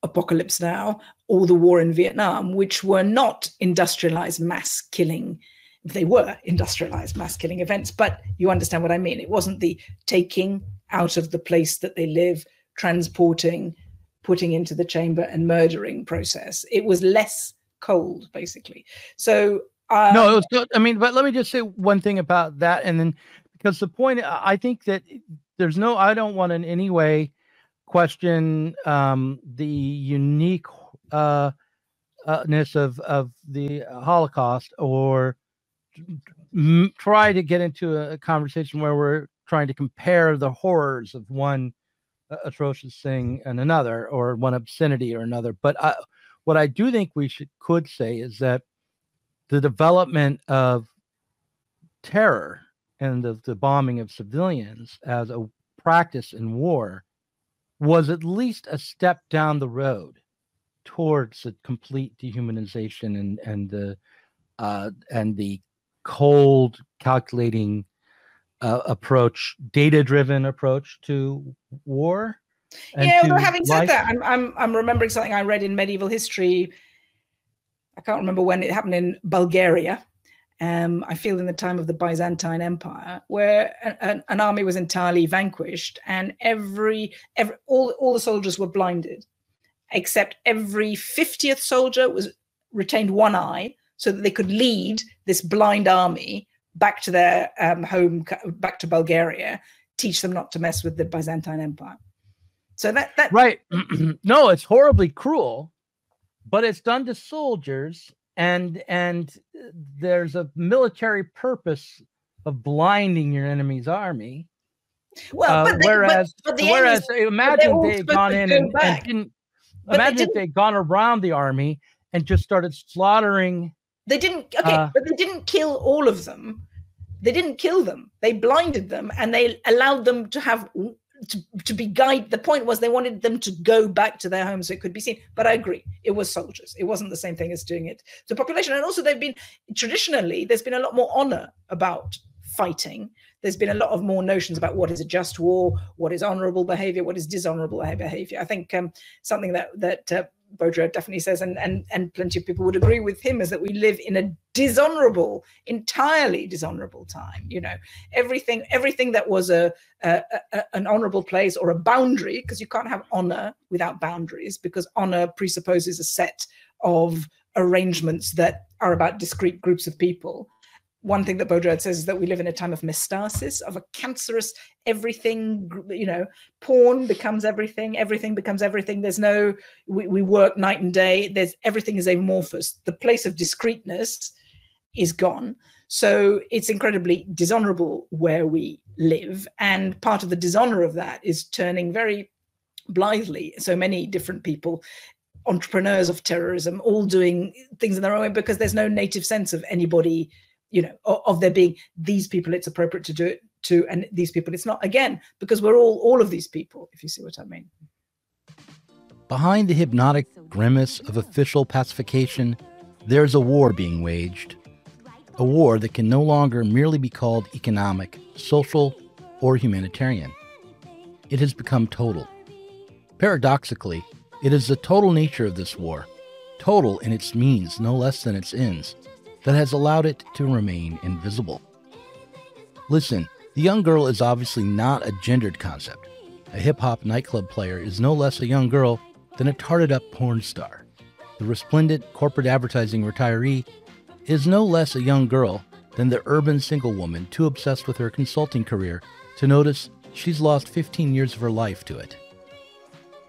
Apocalypse Now or the war in Vietnam, which were not industrialized mass killing they were industrialized mass killing events, but you understand what I mean. It wasn't the taking out of the place that they live, transporting, putting into the chamber, and murdering process. It was less cold, basically. So um, no, good. I mean, but let me just say one thing about that, and then because the point, I think that there's no, I don't want in any way question um, the uniqueness uh, of of the Holocaust or try to get into a conversation where we're trying to compare the horrors of one uh, atrocious thing and another, or one obscenity or another. But I, what I do think we should could say is that the development of terror and of the bombing of civilians as a practice in war was at least a step down the road towards a complete dehumanization and and the uh, and the cold, calculating uh, approach, data-driven approach to war. Yeah, well, having life. said that, I'm, I'm I'm remembering something I read in medieval history. I can't remember when it happened in Bulgaria. Um, I feel in the time of the Byzantine Empire, where an, an army was entirely vanquished, and every every all all the soldiers were blinded, except every fiftieth soldier was retained one eye, so that they could lead this blind army back to their um, home, back to Bulgaria, teach them not to mess with the Byzantine Empire. So that that right. no, it's horribly cruel, but it's done to soldiers, and and there's a military purpose of blinding your enemy's army. Well, uh, they, whereas but, but whereas enemies, imagine they had gone in and, and, didn't. Imagine they if they'd gone around the army and just started slaughtering they didn't. Okay, uh, but they didn't kill all of them. They didn't kill them. They blinded them and they allowed them to have to, to be guided. The point was they wanted them to go back to their homes so it could be seen. But I agree, it was soldiers. It wasn't the same thing as doing it to population. And also, they've been traditionally there's been a lot more honor about fighting. There's been a lot of more notions about what is a just war, what is honorable behavior, what is dishonorable behavior. I think um, something that that uh, Baudrillard definitely says, and, and, and plenty of people would agree with him, is that we live in a dishonorable, entirely dishonorable time. You know, everything everything that was a, a, a an honorable place or a boundary, because you can't have honor without boundaries, because honor presupposes a set of arrangements that are about discrete groups of people one thing that Baudrillard says is that we live in a time of metastasis, of a cancerous everything, you know, porn becomes everything, everything becomes everything. There's no, we, we work night and day, there's everything is amorphous. The place of discreteness is gone. So it's incredibly dishonorable where we live. And part of the dishonor of that is turning very blithely so many different people entrepreneurs of terrorism all doing things in their own way because there's no native sense of anybody you know of, there being these people it's appropriate to do it to and these people it's not again because we're all all of these people if you see what i mean. Behind the hypnotic grimace of official pacification there's a war being waged a war that can no longer merely be called economic social or humanitarian. It has become total. Paradoxically it is the total nature of this war total in its means no less than its ends that has allowed it to remain invisible. Listen, the young girl is obviously not a gendered concept. A hip hop nightclub player is no less a young girl than a tarted up porn star. The resplendent corporate advertising retiree is no less a young girl than the urban single woman too obsessed with her consulting career to notice she's lost 15 years of her life to it.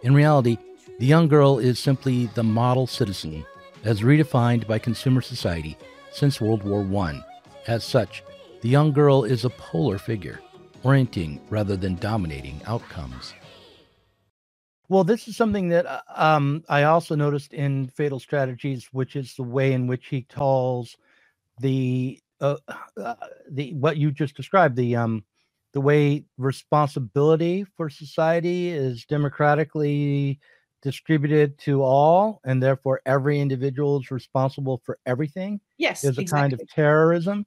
In reality, the young girl is simply the model citizen as redefined by consumer society since World War I. As such, the young girl is a polar figure, orienting rather than dominating outcomes. Well, this is something that uh, um, I also noticed in Fatal Strategies, which is the way in which he calls the uh, uh, the what you just described the um, the way responsibility for society is democratically distributed to all, and therefore every individual is responsible for everything. Yes, is a exactly. kind of terrorism.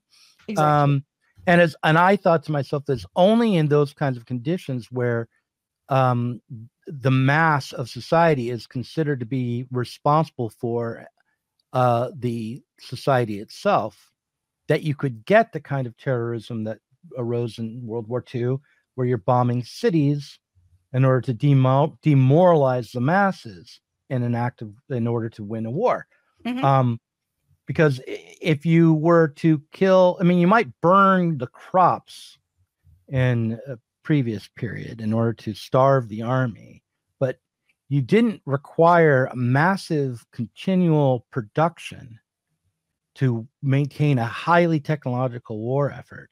Exactly. Um, and as and I thought to myself, that it's only in those kinds of conditions where um, the mass of society is considered to be responsible for uh, the society itself that you could get the kind of terrorism that arose in World War II, where you're bombing cities in order to demo- demoralize the masses in an act of in order to win a war. Mhm. Um, because if you were to kill, I mean, you might burn the crops in a previous period in order to starve the army, but you didn't require a massive continual production to maintain a highly technological war effort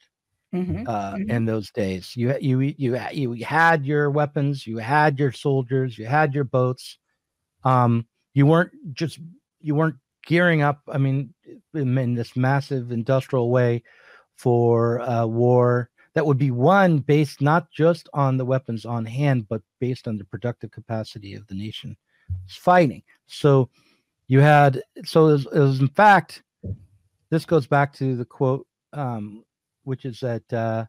Mhm. uh, Mhm. in those days. You you you you had your weapons, you had your soldiers, you had your boats. Um, you weren't just you weren't gearing up. I mean, in, in this massive industrial way for uh, war that would be won based not just on the weapons on hand, but based on the productive capacity of the nation fighting. So you had so it was, it was in fact this goes back to the quote um, which is that uh,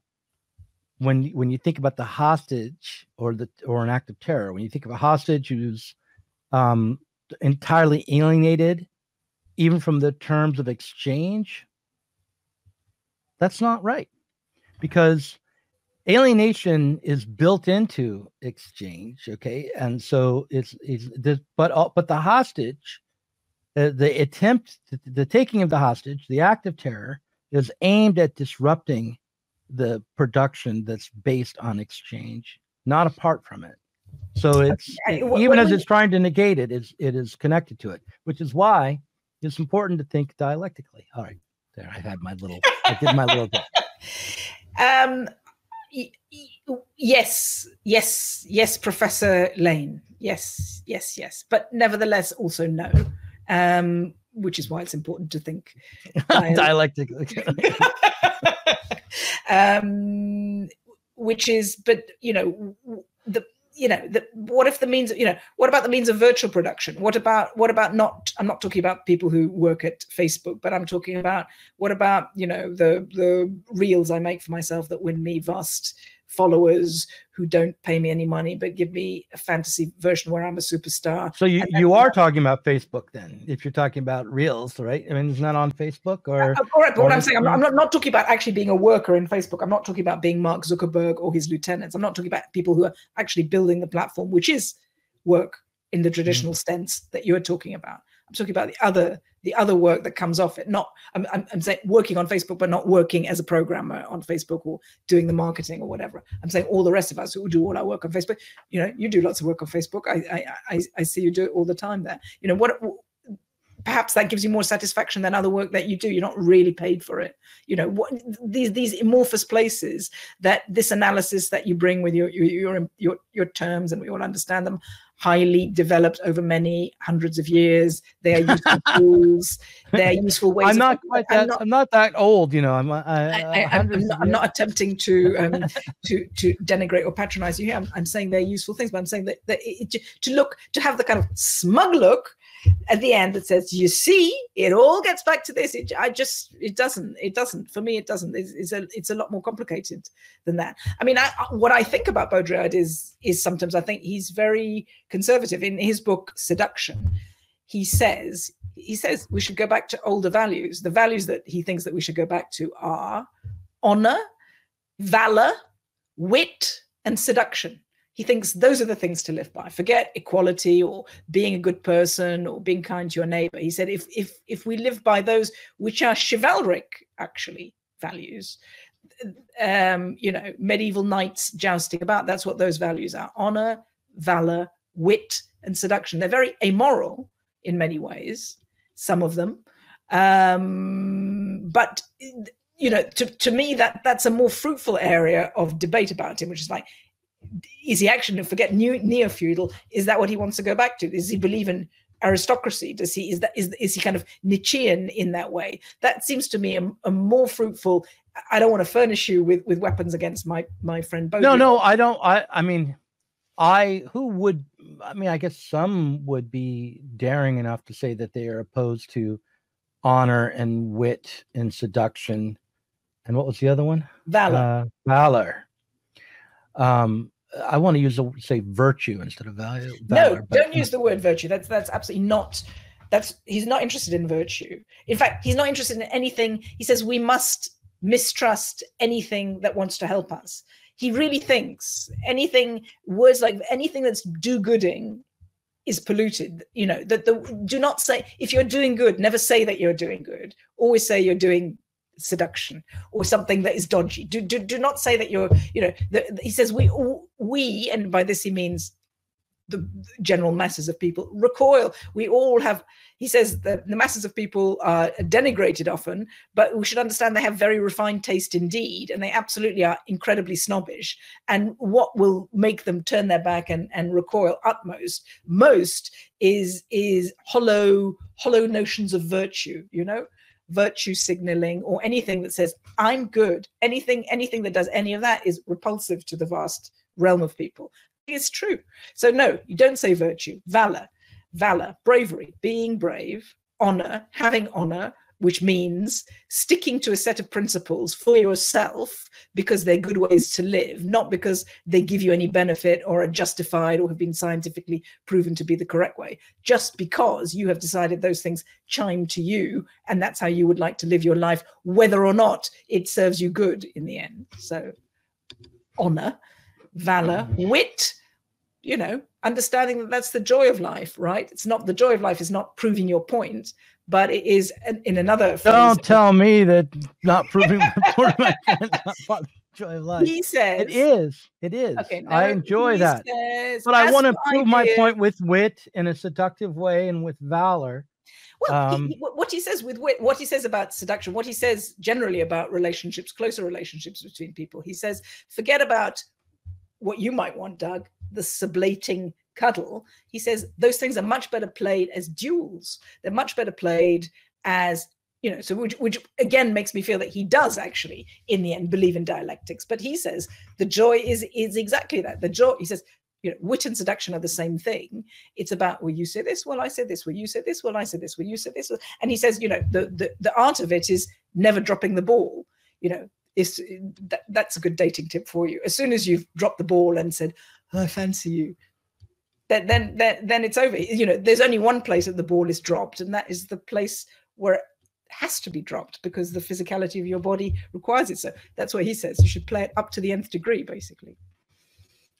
when when you think about the hostage or the or an act of terror, when you think of a hostage who's um, entirely alienated, even from the terms of exchange, that's not right, because alienation is built into exchange. Okay, and so it's it's this, but but the hostage, uh, the attempt, the, the taking of the hostage, the act of terror is aimed at disrupting the production that's based on exchange, not apart from it. So it's Okay, e- even as it's trying to negate it, is it is connected to it, which is why it's important to think dialectically. All right, there I had my little, I did my little. bit. Um, y- y- yes, yes, yes, Professor Lain. Yes, yes, yes. But nevertheless, also no. Um, which is why it's important to think dialectically. um, which is, but you know, the you know, the, what if the means, you know, what about the means of virtual production? What about what about not? I'm not talking about people who work at Facebook, but I'm talking about what about you know the the reels I make for myself that win me vast followers who don't pay me any money but give me a fantasy version where I'm a superstar. So you you are talking about Facebook then, if you're talking about reels, right? I mean, it's not on Facebook or? Uh, all right, but what I'm saying, I'm not, I'm not, not talking about actually being a worker in Facebook. I'm not talking about being Mark Zuckerberg or his lieutenants. I'm not talking about people who are actually building the platform, which is work in the traditional sense that you're talking about. I'm talking about the other the other work that comes off it. Not I'm, I'm, I'm saying working on Facebook, but not working as a programmer on Facebook or doing the marketing or whatever. I'm saying all the rest of us who do all our work on Facebook. You know, you do lots of work on Facebook. I I I, I see you do it all the time there. You know what? Perhaps that gives you more satisfaction than other work that you do you're not really paid for it you know what these these amorphous places that this analysis that you bring with your your your your, your terms and we all understand them highly developed over many hundreds of years. They are useful tools. They are useful ways. I'm not quite that. I'm not, I'm not, that old, you know. I'm. I, am not, not, attempting to um, to to denigrate or patronize you here. I'm, I'm, saying they're useful things, but I'm saying that, that it, to look to have the kind of smug look at the end that says, "You see, it all gets back to this." It, I just, it doesn't. It doesn't. For me, it doesn't. It's, it's a, it's a lot more complicated than that. I mean, I, what I think about Baudrillard is, is sometimes I think he's very conservative. In his book Seduction, he says, he says we should go back to older values. The values that he thinks that we should go back to are honor, valor, wit, and seduction he thinks those are the things to live by. Forget equality or being a good person or being kind to your neighbor. He said if if if we live by those which are chivalric actually values um you know medieval knights jousting about that's what those values are. Honor valor wit and seduction. They're very amoral in many ways some of them. Um but you know to, to me that that's a more fruitful area of debate about him which is like is he actually to forget neo feudal? Is that what he wants to go back to? Does he believe in aristocracy? Does he is that is is he kind of Nietzschean in that way? That seems to me a, a more fruitful. I don't want to furnish you with with weapons against my my friend. Baudrillard. No, no, I don't. I I mean, I who would I mean, I guess some would be daring enough to say that they are opposed to honor and wit and seduction. And what was the other one? Valor. Uh, valor. Um, I want to use the say virtue instead of value. Valor, no, don't use the word virtue. That's that's absolutely not. That's he's not interested in virtue. In fact, he's not interested in anything. He says we must mistrust anything that wants to help us. He really thinks anything words like anything that's do-gooding is polluted. You know that the do not say if you're doing good, never say that you're doing good. Always say you're doing seduction or something that is dodgy. Do, do, do not say that you're, you know, the, he says we, all, we, and by this he means the general masses of people recoil. We all have, he says that the masses of people are denigrated often, but we should understand they have very refined taste indeed, and they absolutely are incredibly snobbish. And what will make them turn their back and, and recoil utmost, most is is hollow, hollow notions of virtue, you know? Virtue signaling or anything that says i'm good anything anything that does any of that is repulsive to the vast realm of people. It's true. So no you don't say virtue valor valor bravery being brave honor having honor which means sticking to a set of principles for yourself because they're good ways to live, not because they give you any benefit or are justified or have been scientifically proven to be the correct way, just because you have decided those things chime to you and that's how you would like to live your life, whether or not it serves you good in the end. So, honor, valor, wit, you know, understanding that that's the joy of life, right? It's not the joy of life is not proving your point, but it is in another. Don't tell me that not proving my point. Not joy of life. He says it is. It is. Okay, I enjoy that, says, but I want to prove my point with wit in a seductive way and with valor. Well, um, he, what he says with wit, what he says about seduction, what he says generally about relationships, closer relationships between people, he says, forget about what you might want, Doug, the sublating cuddle, he says those things are much better played as duels. They're much better played as you know, so which, which again makes me feel that he does actually, in the end, believe in dialectics. But he says the joy is is exactly that. The joy, he says, you know, wit and seduction are the same thing. It's about, well, you say this, well, I say this, well, you say this, well, I say this, well, you say this. And he says, you know, the the, the art of it is never dropping the ball. You know, is that, that's a good dating tip for you. As soon as you've dropped the ball and said, oh, I fancy you, then, then then then it's over. You know, there's only one place that the ball is dropped, and that is the place where it has to be dropped because the physicality of your body requires it. So that's what he says. You should play it up to the nth degree, basically.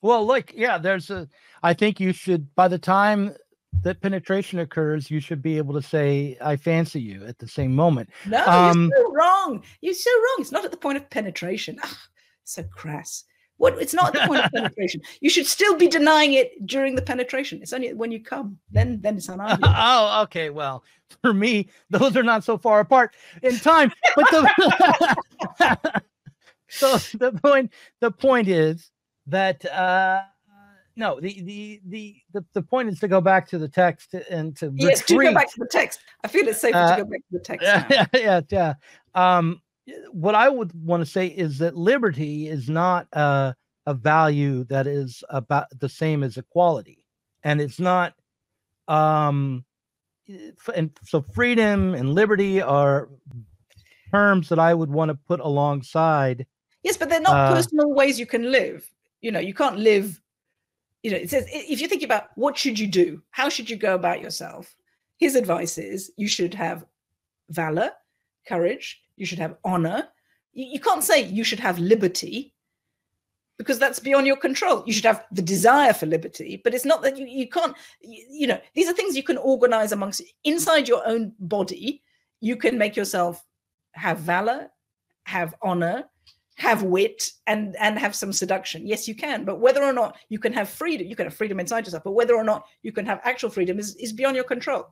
Well, look, yeah, there's a. I think you should by the time that penetration occurs, you should be able to say, I fancy you at the same moment. No, um, you're so wrong. You're so wrong. It's not at the point of penetration. Ugh, so crass. What it's not at the point of penetration. You should still be denying it during the penetration. It's only when you come, then then it's unarguable. oh, okay. Well, for me, those are not so far apart in time. But the so the point the point is that uh no the, the the the the point is to go back to the text and to yes to go back to the text i feel it's safer uh, to go back to the text yeah, yeah yeah um what I would want to say is that liberty is not a, a value that is about the same as equality, and it's not. Um, and so freedom and liberty are terms that I would want to put alongside. Yes, but they're not uh, personal ways you can live. You know, you can't live. You know, it says if you think about what should you do, how should you go about yourself. His advice is you should have valor, courage, you should have honor. You, you can't say you should have liberty because that's beyond your control. You should have the desire for liberty, but it's not that you, you can't, you, you know, these are things you can organize amongst inside your own body. You can make yourself have valor, have honor, have wit and and have some seduction yes you can but whether or not you can have freedom you can have freedom inside yourself but whether or not you can have actual freedom is, is beyond your control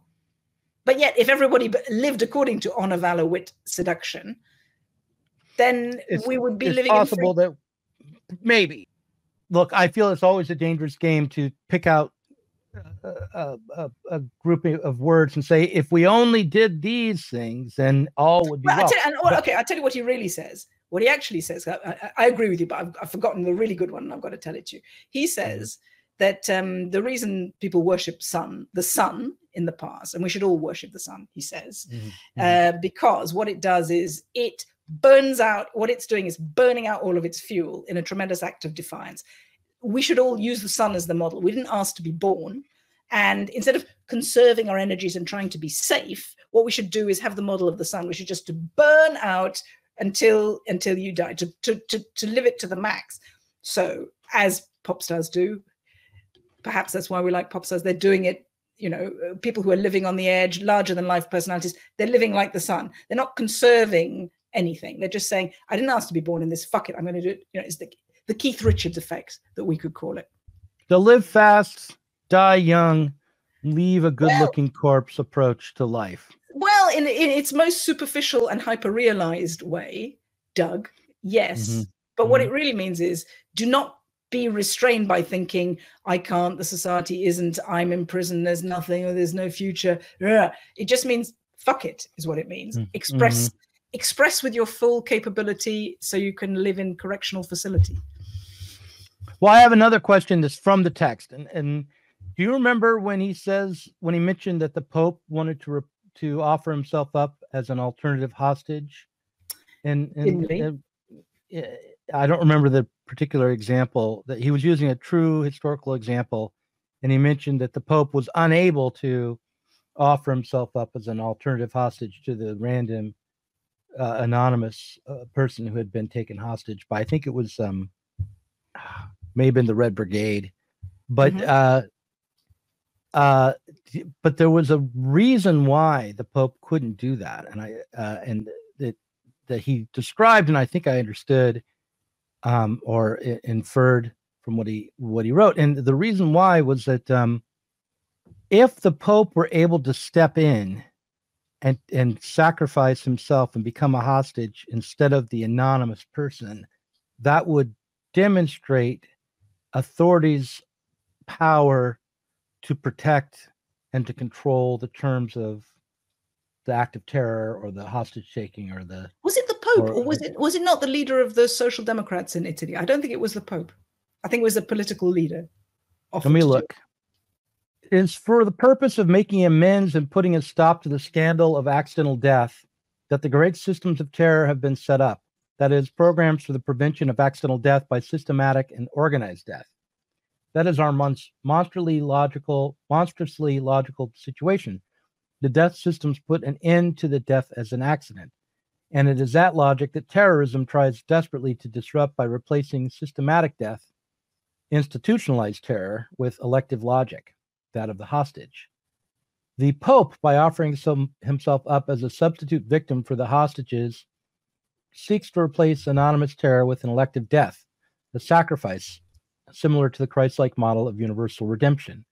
but yet, if everybody lived according to honor, valor, wit, seduction, then it's, we would be it's living. Possible that maybe. Look, I feel it's always a dangerous game to pick out a, a, a, group of words and say, if we only did these things, then all would be well. well. You, and, oh, okay, I'll tell you what he really says. What he actually says, I, I, agree with you, but I've, I've, forgotten the really good one, and I've got to tell it to you. He says that um, the reason people worship sun, the sun in the past, and we should all worship the sun, he says, mm-hmm. uh, because what it does is it burns out, what it's doing is burning out all of its fuel in a tremendous act of defiance. We should all use the sun as the model. We didn't ask to be born. And instead of conserving our energies and trying to be safe, what we should do is have the model of the sun. We should just to burn out until until you die, to, to, to, to live it to the max. So as pop stars do, perhaps that's why we like pop stars. They're doing it, you know, uh, people who are living on the edge, larger than life personalities. They're living like the sun. They're not conserving anything. They're just saying, I didn't ask to be born in this. Fuck it. I'm going to do it. You know, it's the, the Keith Richards effect that we could call it. The live fast, die young, leave a good looking well, corpse approach to life. Well, in, in its most superficial and hyper realized way, Doug, yes. Mm-hmm. But mm-hmm. what it really means is do not be restrained by thinking i can't the society isn't i'm in prison there's nothing or there's no future it just means fuck it is what it means mm-hmm. express express with your full capability so you can live in correctional facility well i have another question that's from the text and and do you remember when he says when he mentioned that the pope wanted to re- to offer himself up as an alternative hostage? And, and, and I don't remember the particular example that he was using a true historical example, and he mentioned that the Pope was unable to offer himself up as an alternative hostage to the random uh, anonymous uh, person who had been taken hostage by I think it was um may have been the Red Brigade, but mm-hmm. uh, uh, but there was a reason why the Pope couldn't do that, and I uh, and that that he described, and I think I understood um, or I- inferred from what he what he wrote. And the reason why was that um, if the Pope were able to step in and and sacrifice himself and become a hostage instead of the anonymous person, that would demonstrate authorities' power to protect and to control the terms of the act of terror or the hostage taking or the was it the pope or, or, was it was it not the leader of the social democrats in italy? I don't think it was the pope. I think it was a political leader let me look it's for the purpose of making amends and putting a stop to the scandal of accidental death that the great systems of terror have been set up. That is programs for the prevention of accidental death by systematic and organized death that is our monstrously logical monstrously logical situation the death systems put an end to the death as an accident. And it is that logic that terrorism tries desperately to disrupt by replacing systematic death, institutionalized terror, with elective logic, that of the hostage. The Pope, by offering some, himself up as a substitute victim for the hostages, seeks to replace anonymous terror with an elective death, the sacrifice, similar to the Christ like model of universal redemption.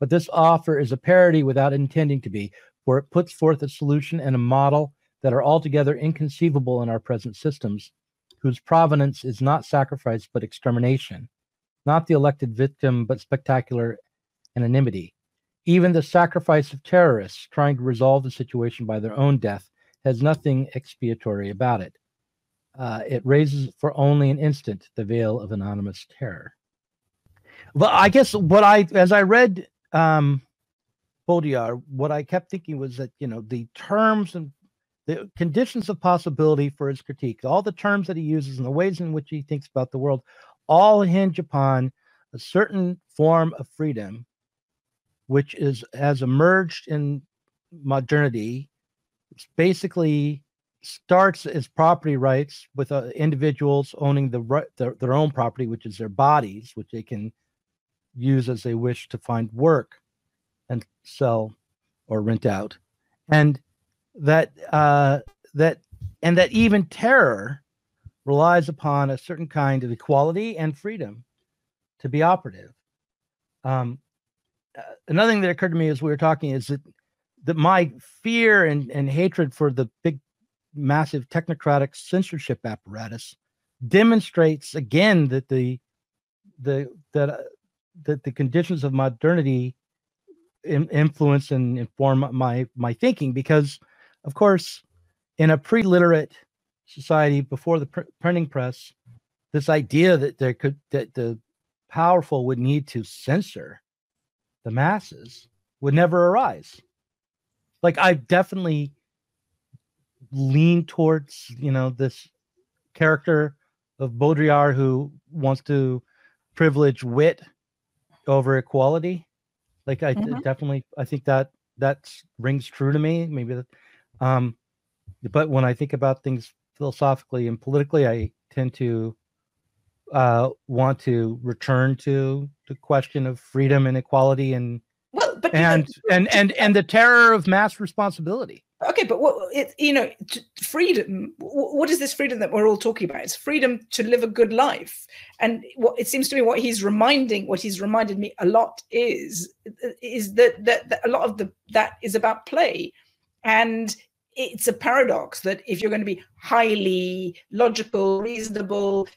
But this offer is a parody without intending to be, for it puts forth a solution and a model that are altogether inconceivable in our present systems, whose provenance is not sacrifice but extermination, not the elected victim but spectacular anonymity. Even the sacrifice of terrorists trying to resolve the situation by their own death has nothing expiatory about it. Uh, it raises for only an instant the veil of anonymous terror. Well, I guess what I, as I read um, Baudrillard, what I kept thinking was that you know the terms and the conditions of possibility for his critique, all the terms that he uses and the ways in which he thinks about the world, all hinge upon a certain form of freedom, which is has emerged in modernity. It's basically starts as property rights with uh, individuals owning the their, their own property, which is their bodies, which they can use as they wish to find work and sell or rent out, and that uh, that and that even terror relies upon a certain kind of equality and freedom to be operative. Um, uh, another thing that occurred to me as we were talking is that that my fear and, and hatred for the big massive technocratic censorship apparatus demonstrates again that the the that that the conditions of modernity in, influence and inform my my thinking because of course in a pre-literate society before the pr- printing press this idea that there could that the powerful would need to censor the masses would never arise. Like i definitely lean towards you know this character of baudrillard who wants to privilege wit over equality. Like I mm-hmm. definitely, I think that that rings true to me. Maybe that, um, but when I think about things philosophically and politically, I tend to uh, want to return to the question of freedom and equality and well, but and, and and and the terror of mass responsibility. Okay, but what it you know freedom? What is this freedom that we're all talking about? It's freedom to live a good life, and what it seems to me what he's reminding, what he's reminded me a lot is is that that, that a lot of the that is about play, and it's a paradox that if you're going to be highly logical, reasonable,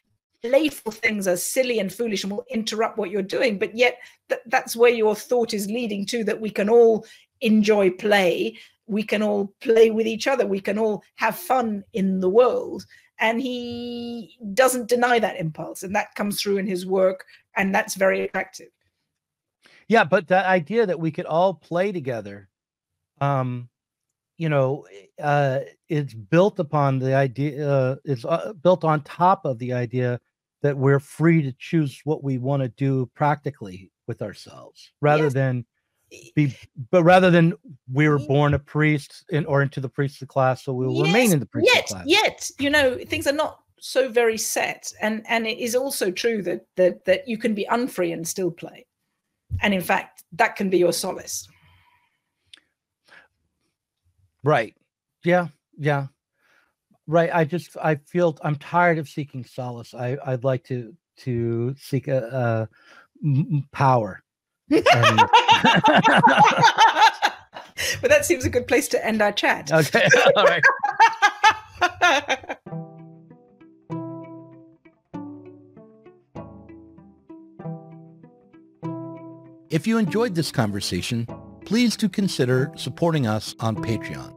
playful things are silly and foolish and will interrupt what you're doing but yet th- that's where your thought is leading to that we can all enjoy play we can all play with each other. We can all have fun in the world. And he doesn't deny that impulse and that comes through in his work and that's very attractive. Yeah but that idea that we could all play together um you know uh it's built upon the idea uh, it's uh, built on top of the idea that we're free to choose what we want to do practically with ourselves rather yes. than be but rather than we were mm. born a priest in or into the priestly class so we will yes, remain in the priestly yet, class. yet you know things are not so very set and and it is also true that that that you can be unfree and still play. And in fact that can be your solace. Right. Yeah yeah. Right i just i feel i'm tired of seeking solace. I i'd like to to seek a, a power Um, but that seems a good place to end our chat. Okay. All right. If you enjoyed this conversation, please do consider supporting us on Patreon.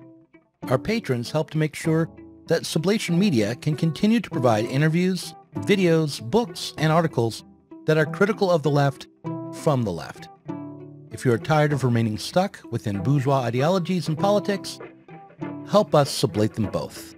Our patrons help to make sure that Sublation Media can continue to provide interviews, videos, books, and articles that are critical of the left from the left. If you are tired of remaining stuck within bourgeois ideologies and politics, help us sublate them both.